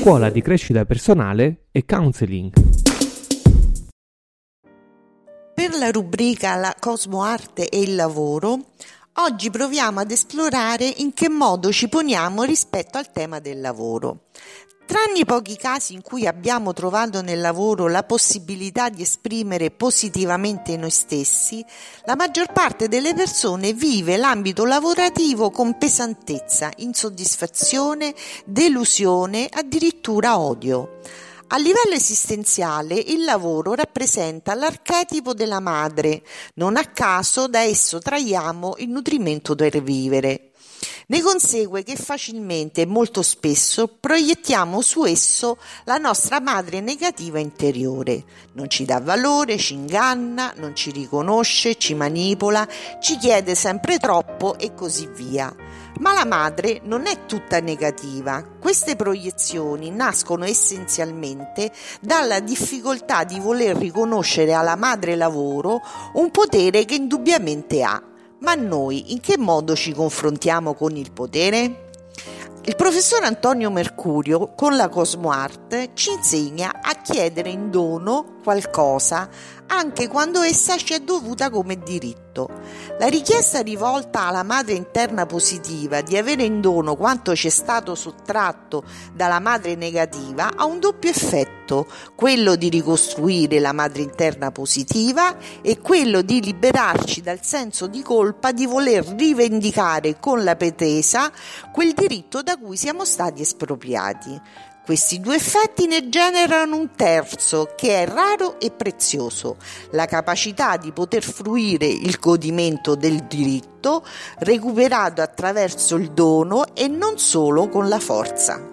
scuola di crescita personale e counseling. Per la rubrica La Cosmo Arte e il lavoro, oggi proviamo ad esplorare in che modo ci poniamo rispetto al tema del lavoro. Tranne i pochi casi in cui abbiamo trovato nel lavoro la possibilità di esprimere positivamente noi stessi, la maggior parte delle persone vive l'ambito lavorativo con pesantezza, insoddisfazione, delusione, addirittura odio. A livello esistenziale il lavoro rappresenta l'archetipo della madre, non a caso da esso traiamo il nutrimento per vivere. Ne consegue che facilmente e molto spesso proiettiamo su esso la nostra madre negativa interiore. Non ci dà valore, ci inganna, non ci riconosce, ci manipola, ci chiede sempre troppo e così via. Ma la madre non è tutta negativa. Queste proiezioni nascono essenzialmente dalla difficoltà di voler riconoscere alla madre lavoro un potere che indubbiamente ha. Ma noi in che modo ci confrontiamo con il potere? Il professor Antonio Mercurio con la Cosmoart ci insegna a chiedere in dono qualcosa anche quando essa ci è dovuta come diritto. La richiesta rivolta alla madre interna positiva di avere in dono quanto ci è stato sottratto dalla madre negativa ha un doppio effetto, quello di ricostruire la madre interna positiva e quello di liberarci dal senso di colpa di voler rivendicare con la pretesa quel diritto da cui siamo stati espropriati. Questi due effetti ne generano un terzo che è raro e prezioso, la capacità di poter fruire il godimento del diritto recuperato attraverso il dono e non solo con la forza.